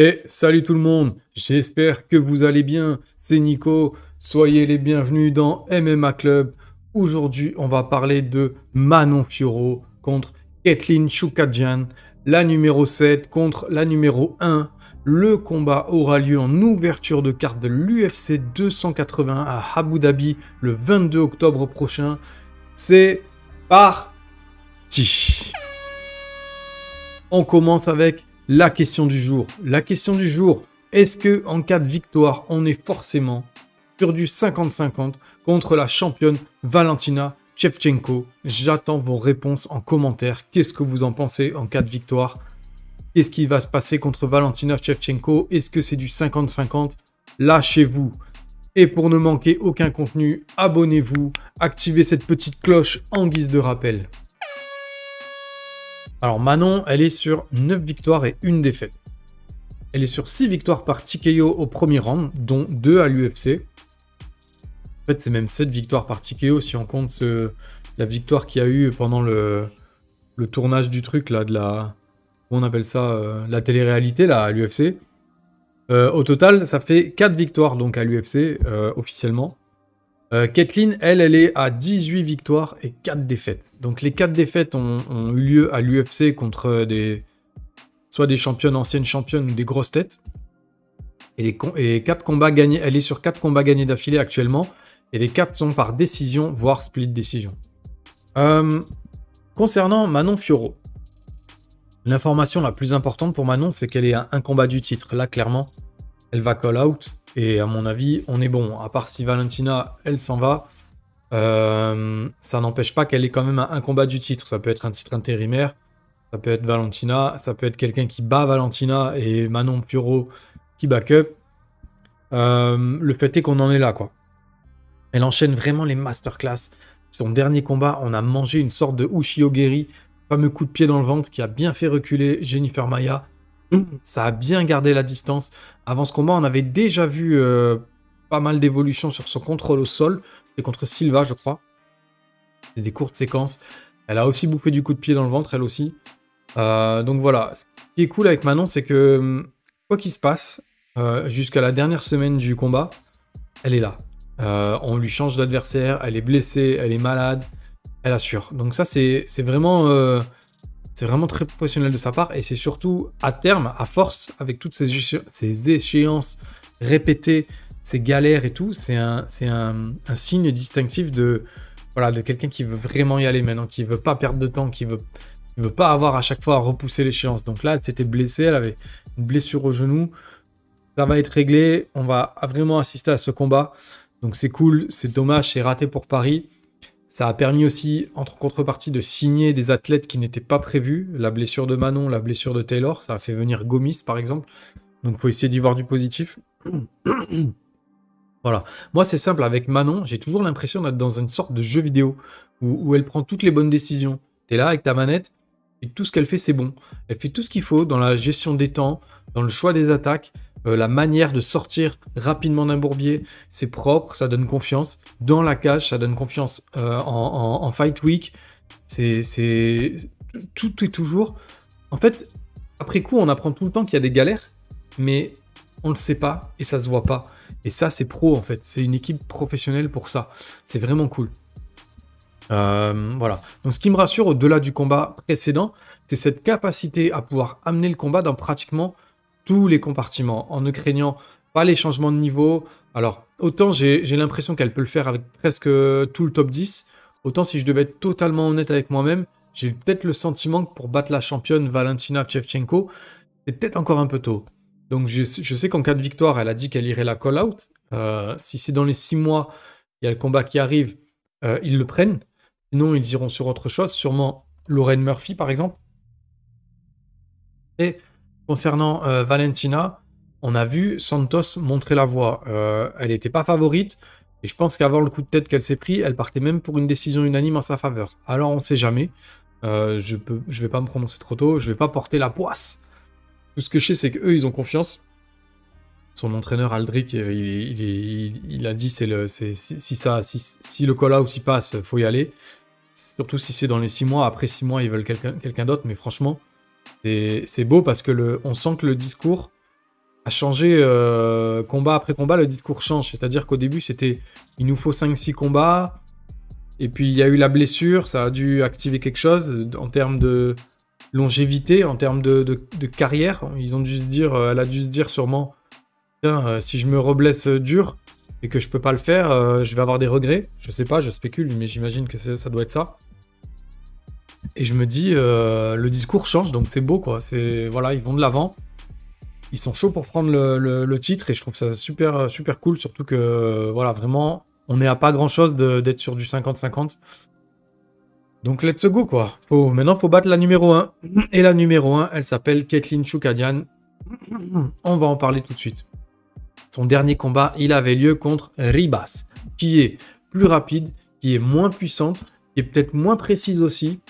Et salut tout le monde, j'espère que vous allez bien. C'est Nico, soyez les bienvenus dans MMA Club. Aujourd'hui, on va parler de Manon Fioro contre Kathleen Choukadjian, la numéro 7 contre la numéro 1. Le combat aura lieu en ouverture de carte de l'UFC 280 à Abu Dhabi le 22 octobre prochain. C'est parti. On commence avec la question du jour. La question du jour, est-ce que en cas de victoire, on est forcément sur du 50-50 contre la championne Valentina Shevchenko? J'attends vos réponses en commentaire. Qu'est-ce que vous en pensez en cas de victoire? Qu'est-ce qui va se passer contre Valentina Shevchenko? Est-ce que c'est du 50-50 Lâchez-vous. Et pour ne manquer aucun contenu, abonnez-vous, activez cette petite cloche en guise de rappel. Alors Manon, elle est sur 9 victoires et 1 défaite. Elle est sur 6 victoires par TKO au premier round, dont 2 à l'UFC. En fait, c'est même 7 victoires par TKO si on compte la victoire qu'il y a eu pendant le, tournage du truc, là, de la... on appelle ça euh, La télé-réalité, à l'UFC. Euh, au total, ça fait 4 victoires, donc, à l'UFC, euh, officiellement. Euh, Kathleen, elle, elle est à 18 victoires et 4 défaites. Donc les 4 défaites ont, eu lieu à l'UFC contre soit des championnes, anciennes championnes ou des grosses têtes. Et, les, 4 combats gagnés, elle est sur 4 combats gagnés d'affilée actuellement. Et les 4 sont par décision, voire split décision. Euh, concernant Manon Fioro, l'information la plus importante pour Manon, c'est qu'elle est à un combat du titre. Là, clairement, elle va call out. Et à mon avis, on est bon. À part si Valentina, elle s'en va, euh, ça n'empêche pas qu'elle ait quand même un, combat du titre. Ça peut être un titre intérimaire, ça peut être Valentina, ça peut être quelqu'un qui bat Valentina et Manon Puro qui back up. Euh, le fait est qu'on en est là, quoi. Elle enchaîne vraiment les masterclass. Son dernier combat, on a mangé une sorte de Uchiogeri, fameux coup de pied dans le ventre qui a bien fait reculer Jennifer Maya. Ça a bien gardé la distance. Avant ce combat, on avait déjà vu euh, pas mal d'évolutions sur son contrôle au sol. C'était contre Silva, je crois. C'était des courtes séquences. Elle a aussi bouffé du coup de pied dans le ventre, elle aussi. Euh, donc voilà. Ce qui est cool avec Manon, c'est que hum, quoi qu'il se passe, euh, jusqu'à la dernière semaine du combat, elle est là. on lui change d'adversaire, elle est blessée, elle est malade, elle assure. Donc ça, c'est vraiment c'est vraiment très professionnel de sa part et c'est surtout à terme, à force, avec toutes ces, ces échéances répétées, ces galères et tout, c'est un, signe distinctif de, voilà, de quelqu'un qui veut vraiment y aller maintenant, qui veut pas perdre de temps, qui veut, veut pas avoir à chaque fois à repousser l'échéance. Donc là, elle s'était blessée, elle avait une blessure au genou. Ça va être réglé, on va vraiment assister à ce combat. Donc c'est cool, c'est dommage, c'est raté pour Paris. Ça a permis aussi, entre contrepartie, de signer des athlètes qui n'étaient pas prévus. La blessure de Manon, la blessure de Taylor, ça a fait venir Gomis, par exemple. Donc, il faut essayer d'y voir du positif. voilà. Moi, c'est simple. Avec Manon, j'ai toujours l'impression d'être dans une sorte de jeu vidéo où, elle prend toutes les bonnes décisions. Tu es là avec ta manette et tout ce qu'elle fait, c'est bon. Elle fait tout ce qu'il faut dans la gestion des temps, dans le choix des attaques. Euh, la manière de sortir rapidement d'un bourbier, c'est propre, ça donne confiance. Dans la cage, ça donne confiance euh, en, fight week. C'est, tout est toujours. En fait, après coup, on apprend tout le temps qu'il y a des galères, mais on ne le sait pas et ça se voit pas. Et ça, c'est pro en fait. C'est une équipe professionnelle pour ça. C'est vraiment cool. Euh, voilà. Donc, ce qui me rassure au-delà du combat précédent, c'est cette capacité à pouvoir amener le combat dans pratiquement tous les compartiments en ne craignant pas les changements de niveau. Alors, autant j'ai l'impression qu'elle peut le faire avec presque tout le top 10, autant si je devais être totalement honnête avec moi-même, j'ai peut-être le sentiment que pour battre la championne Valentina Shevchenko, c'est peut-être encore un peu tôt. Donc je, sais qu'en cas de victoire, elle a dit qu'elle irait la call-out. Euh, si c'est dans les 6 mois, il y a le combat qui arrive, euh, ils le prennent. Sinon, ils iront sur autre chose, sûrement Lorraine Murphy par exemple. Et Concernant euh, Valentina, on a vu Santos montrer la voie. Euh, elle n'était pas favorite. Et je pense qu'avant le coup de tête qu'elle s'est pris, elle partait même pour une décision unanime en sa faveur. Alors on ne sait jamais. Euh, je ne vais pas me prononcer trop tôt. Je vais pas porter la poisse. Tout ce que je sais, c'est qu'eux, ils ont confiance. Son entraîneur Aldric, il, a dit c'est si, le call-out s'y passe, faut y aller. Surtout si c'est dans les six mois. Après six mois, ils veulent quelqu'un d'autre. Mais franchement, c'est beau parce que le, on sent que le discours a changé euh, combat après combat, le discours change. C'est-à-dire qu'au début, c'était il nous faut 5-6 combats. Et puis il y a eu la blessure, ça a dû activer quelque chose en termes de longévité, en termes de, carrière. Ils ont dû se dire, euh, elle a dû se dire sûrement, tiens, euh, si je me reblesse dur et que je peux pas le faire, je vais avoir des regrets. Je sais pas, je spécule, mais j'imagine que ça doit être ça. Et je me dis, le discours change, donc c'est beau quoi. C'est voilà, ils vont de l'avant ils sont chauds pour prendre le, titre et je trouve ça super, super cool. Surtout que, voilà, vraiment, on n'est à pas grand chose d'être sur du 50-50. Donc, let's go, quoi. Faut, maintenant, faut battre la numéro 1. Et la numéro 1, elle s'appelle Kathleen Choukadian. On va en parler tout de suite. Son dernier combat, il avait lieu contre Ribas, qui est plus rapide, qui est moins puissante, qui est peut-être moins précise aussi,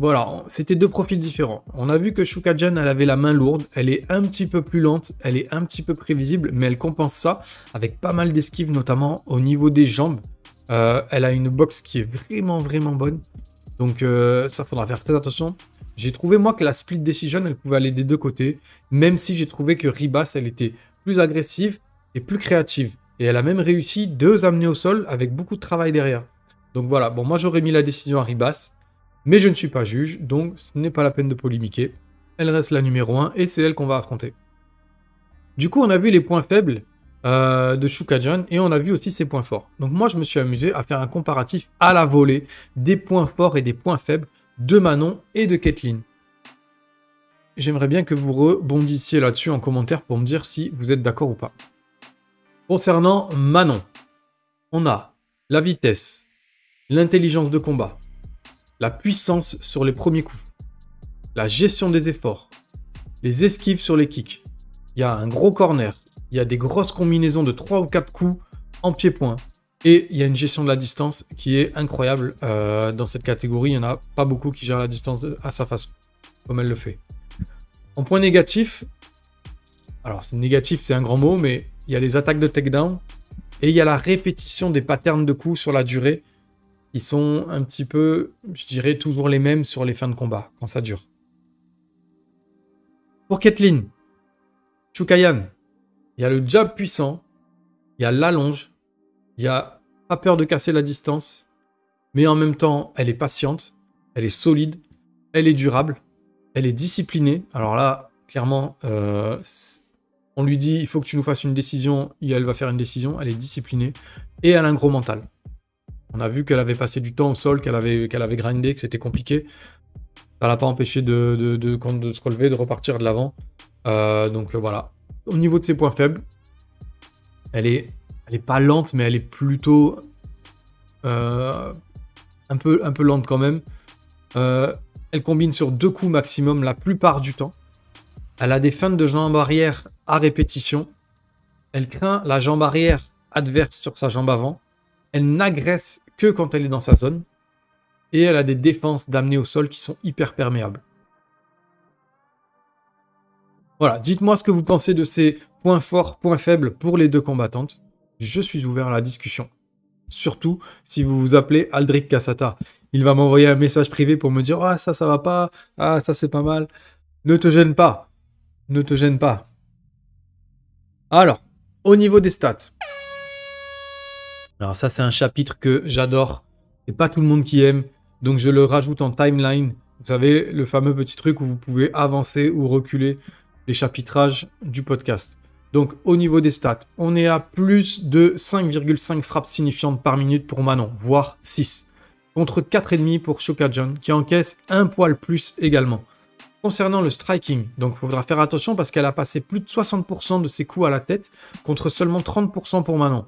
voilà, c'était deux profils différents. On a vu que Shukajan, elle avait la main lourde, elle est un petit peu plus lente, elle est un petit peu prévisible, mais elle compense ça avec pas mal d'esquives, notamment au niveau des jambes. Euh, elle a une boxe qui est vraiment, vraiment bonne. Donc euh, ça, faudra faire très attention. J'ai trouvé, moi, que la split decision, elle pouvait aller des deux côtés, même si j'ai trouvé que Ribas, elle était plus agressive et plus créative. Et elle a même réussi deux amener au sol avec beaucoup de travail derrière. Donc voilà, bon, moi j'aurais mis la décision à Ribas. Mais je ne suis pas juge, donc ce n'est pas la peine de polémiquer. Elle reste la numéro 1 et c'est elle qu'on va affronter. Du coup, on a vu les points faibles euh, de Shukajan et on a vu aussi ses points forts. Donc moi, je me suis amusé à faire un comparatif à la volée des points forts et des points faibles de Manon et de Kathleen. J'aimerais bien que vous rebondissiez là-dessus en commentaire pour me dire si vous êtes d'accord ou pas. Concernant Manon, on a la vitesse, l'intelligence de combat, la puissance sur les premiers coups, la gestion des efforts, les esquives sur les kicks. Il y a un gros corner, il y a des grosses combinaisons de 3 ou 4 coups en pied-point. Et il y a une gestion de la distance qui est incroyable. Euh, dans cette catégorie, il n'y en a pas beaucoup qui gèrent la distance à sa façon, comme elle le fait. En point négatif, alors c'est négatif, c'est un grand mot, mais il y a les attaques de takedown et il y a la répétition des patterns de coups sur la durée ils sont un petit peu, je dirais, toujours les mêmes sur les fins de combat, quand ça dure. Pour Kathleen, Chukayan, il y a le jab puissant, il y a l'allonge, il y a pas peur de casser la distance, mais en même temps, elle est patiente, elle est solide, elle est durable, elle est disciplinée. Alors là, clairement, euh, on lui dit il faut que tu nous fasses une décision, et elle va faire une décision, elle est disciplinée, et elle a un gros mental. On a vu qu'elle avait passé du temps au sol, qu'elle avait, qu'elle avait grindé, que c'était compliqué. Ça l'a pas empêché de, de, de, se relever, de repartir de l'avant. Euh, donc voilà. Au niveau de ses points faibles, elle est, pas lente, mais elle est plutôt euh, un, peu, lente quand même. Euh, elle combine sur deux coups maximum la plupart du temps. Elle a des feintes de jambe arrière à répétition. Elle craint la jambe arrière adverse sur sa jambe avant. Elle n'agresse que quand elle est dans sa zone. Et elle a des défenses d'amener au sol qui sont hyper perméables. Voilà, dites-moi ce que vous pensez de ces points forts, points faibles pour les deux combattantes. Je suis ouvert à la discussion. Surtout si vous vous appelez Aldric Cassata. Il va m'envoyer un message privé pour me dire Ah, ça, ça va pas. Ah, ça, c'est pas mal. Ne te gêne pas. Ne te gêne pas. Alors, au niveau des stats. Alors ça, c'est un chapitre que j'adore. C'est pas tout le monde qui aime. Donc je le rajoute en timeline. Vous savez, le fameux petit truc où vous pouvez avancer ou reculer les chapitrages du podcast. Donc au niveau des stats, on est à plus de 5,5 frappes signifiantes par minute pour Manon, voire 6. Contre 4,5 pour Shokajon, qui encaisse un poil plus également. Concernant le striking, donc il faudra faire attention parce qu'elle a passé plus de 60% de ses coups à la tête contre seulement 30% pour Manon.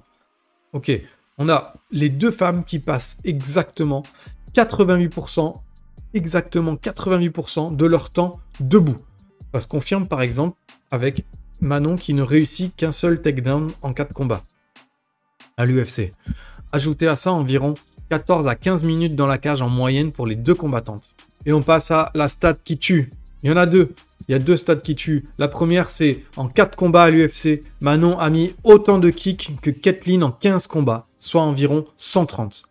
Ok, on a les deux femmes qui passent exactement 88%, exactement 88% de leur temps debout. Ça se confirme par exemple avec Manon qui ne réussit qu'un seul takedown en cas de combat à l'UFC. Ajoutez à ça environ 14 à 15 minutes dans la cage en moyenne pour les deux combattantes. Et on passe à la stat qui tue. Il y en a deux. Il y a deux stats qui tuent. La première, c'est en 4 combats à l'UFC, Manon a mis autant de kicks que Kathleen en 15 combats soit environ 130.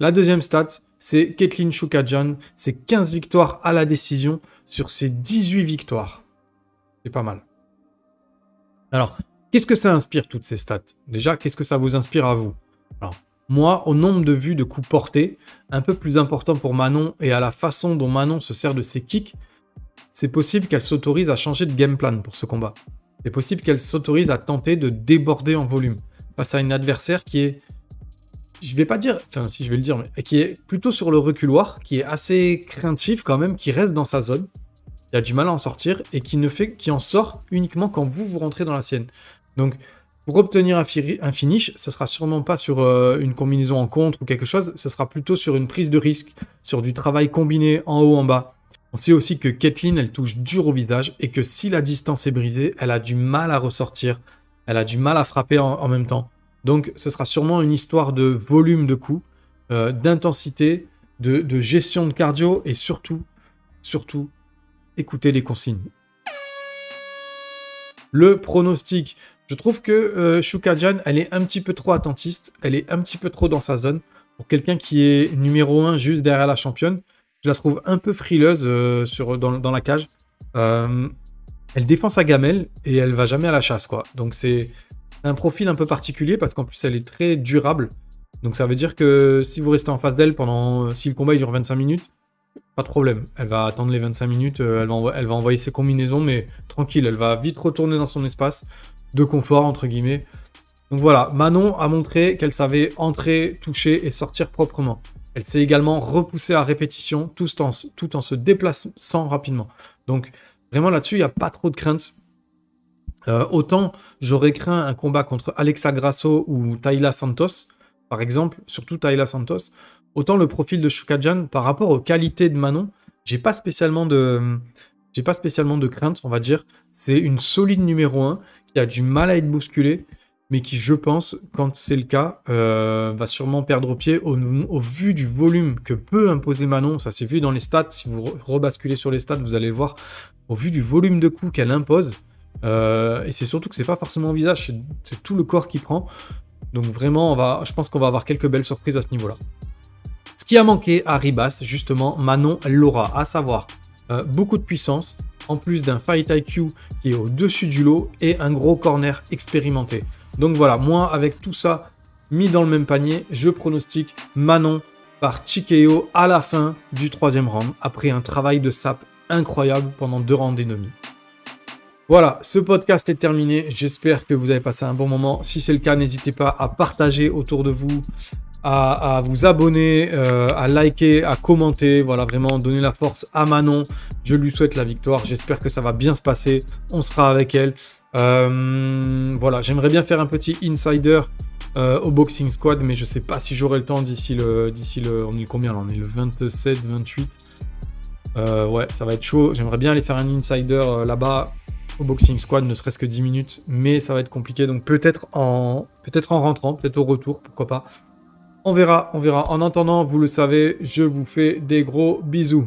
La deuxième stat, c'est Kathleen Shukajan, c'est 15 victoires à la décision sur ses 18 victoires. C'est pas mal. Alors, qu'est-ce que ça inspire toutes ces stats? Déjà, qu'est-ce que ça vous inspire à vous? Alors, moi, au nombre de vues de coups portés, un peu plus important pour Manon et à la façon dont Manon se sert de ses kicks, c'est possible qu'elle s'autorise à changer de game plan pour ce combat. C'est possible qu'elle s'autorise à tenter de déborder en volume face à une adversaire qui est, je vais pas dire, enfin si je vais le dire, mais qui est plutôt sur le reculoir, qui est assez craintif quand même, qui reste dans sa zone, qui a du mal à en sortir et qui ne fait, qui en sort uniquement quand vous vous rentrez dans la sienne. Donc pour obtenir un, finish, ce sera sûrement pas sur euh, une combinaison en contre ou quelque chose, ce sera plutôt sur une prise de risque, sur du travail combiné en haut en bas. On sait aussi que Kathleen, elle touche dur au visage et que si la distance est brisée, elle a du mal à ressortir, elle a du mal à frapper en, même temps. Donc ce sera sûrement une histoire de volume de coups, euh, d'intensité, de, gestion de cardio et surtout, surtout, écoutez les consignes. Le pronostic, je trouve que euh, elle est un petit peu trop attentiste, elle est un petit peu trop dans sa zone. Pour quelqu'un qui est numéro 1 juste derrière la championne, je la trouve un peu frileuse euh, dans, la cage. Euh, elle défend sa gamelle et elle va jamais à la chasse, quoi. Donc c'est un profil un peu particulier parce qu'en plus elle est très durable. Donc ça veut dire que si vous restez en face d'elle pendant... Si le combat dure 25 minutes, pas de problème. Elle va attendre les 25 minutes, elle va envoyer ses combinaisons, mais tranquille, elle va vite retourner dans son espace de confort, entre guillemets. Donc voilà, Manon a montré qu'elle savait entrer, toucher et sortir proprement. Elle s'est également repoussée à répétition tout en, se déplaçant rapidement. Donc vraiment là-dessus, il n'y a pas trop de crainte. Euh, autant j'aurais craint un combat contre Alexa Grasso ou Tayla Santos, par exemple, surtout Tayla Santos, autant le profil de Shukajan par rapport aux qualités de Manon, j'ai pas spécialement de j'ai pas spécialement de crainte, on va dire. C'est une solide numéro 1 qui a du mal à être bousculé, mais qui, je pense, quand c'est le cas, euh, va sûrement perdre pied au, vu du volume que peut imposer Manon. Ça s'est vu dans les stats. Si vous rebasculez sur les stats, vous allez le voir. Au vu du volume de coups qu'elle impose, euh, et c'est surtout que c'est pas forcément au visage, c'est tout le corps qui prend. Donc vraiment, va, je pense qu'on va avoir quelques belles surprises à ce niveau-là. Ce qui a manqué à Ribas, justement, Manon l'aura, à savoir euh, beaucoup de puissance, en plus d'un Fight IQ qui est au-dessus du lot et un gros corner expérimenté. Donc voilà, moi avec tout ça mis dans le même panier, je pronostique Manon par Chikeo à la fin du troisième round, après un travail de sap incroyable pendant deux rounds d'ennemis. Voilà, ce podcast est terminé. J'espère que vous avez passé un bon moment. Si c'est le cas, n'hésitez pas à partager autour de vous, à, vous abonner, euh, à liker, à commenter. Voilà, vraiment donner la force à Manon. Je lui souhaite la victoire. J'espère que ça va bien se passer. On sera avec elle. Euh, voilà, j'aimerais bien faire un petit insider euh, au Boxing Squad, mais je sais pas si j'aurai le temps d'ici le, d'ici le, on est combien là? On est le 27, 28. ouais, ça va être chaud. J'aimerais bien aller faire un insider là-bas au Boxing Squad, ne serait-ce que 10 minutes, mais ça va être compliqué. Donc peut-être en, peut-être en rentrant, peut-être au retour, pourquoi pas. On verra, on verra. En attendant, vous le savez, je vous fais des gros bisous.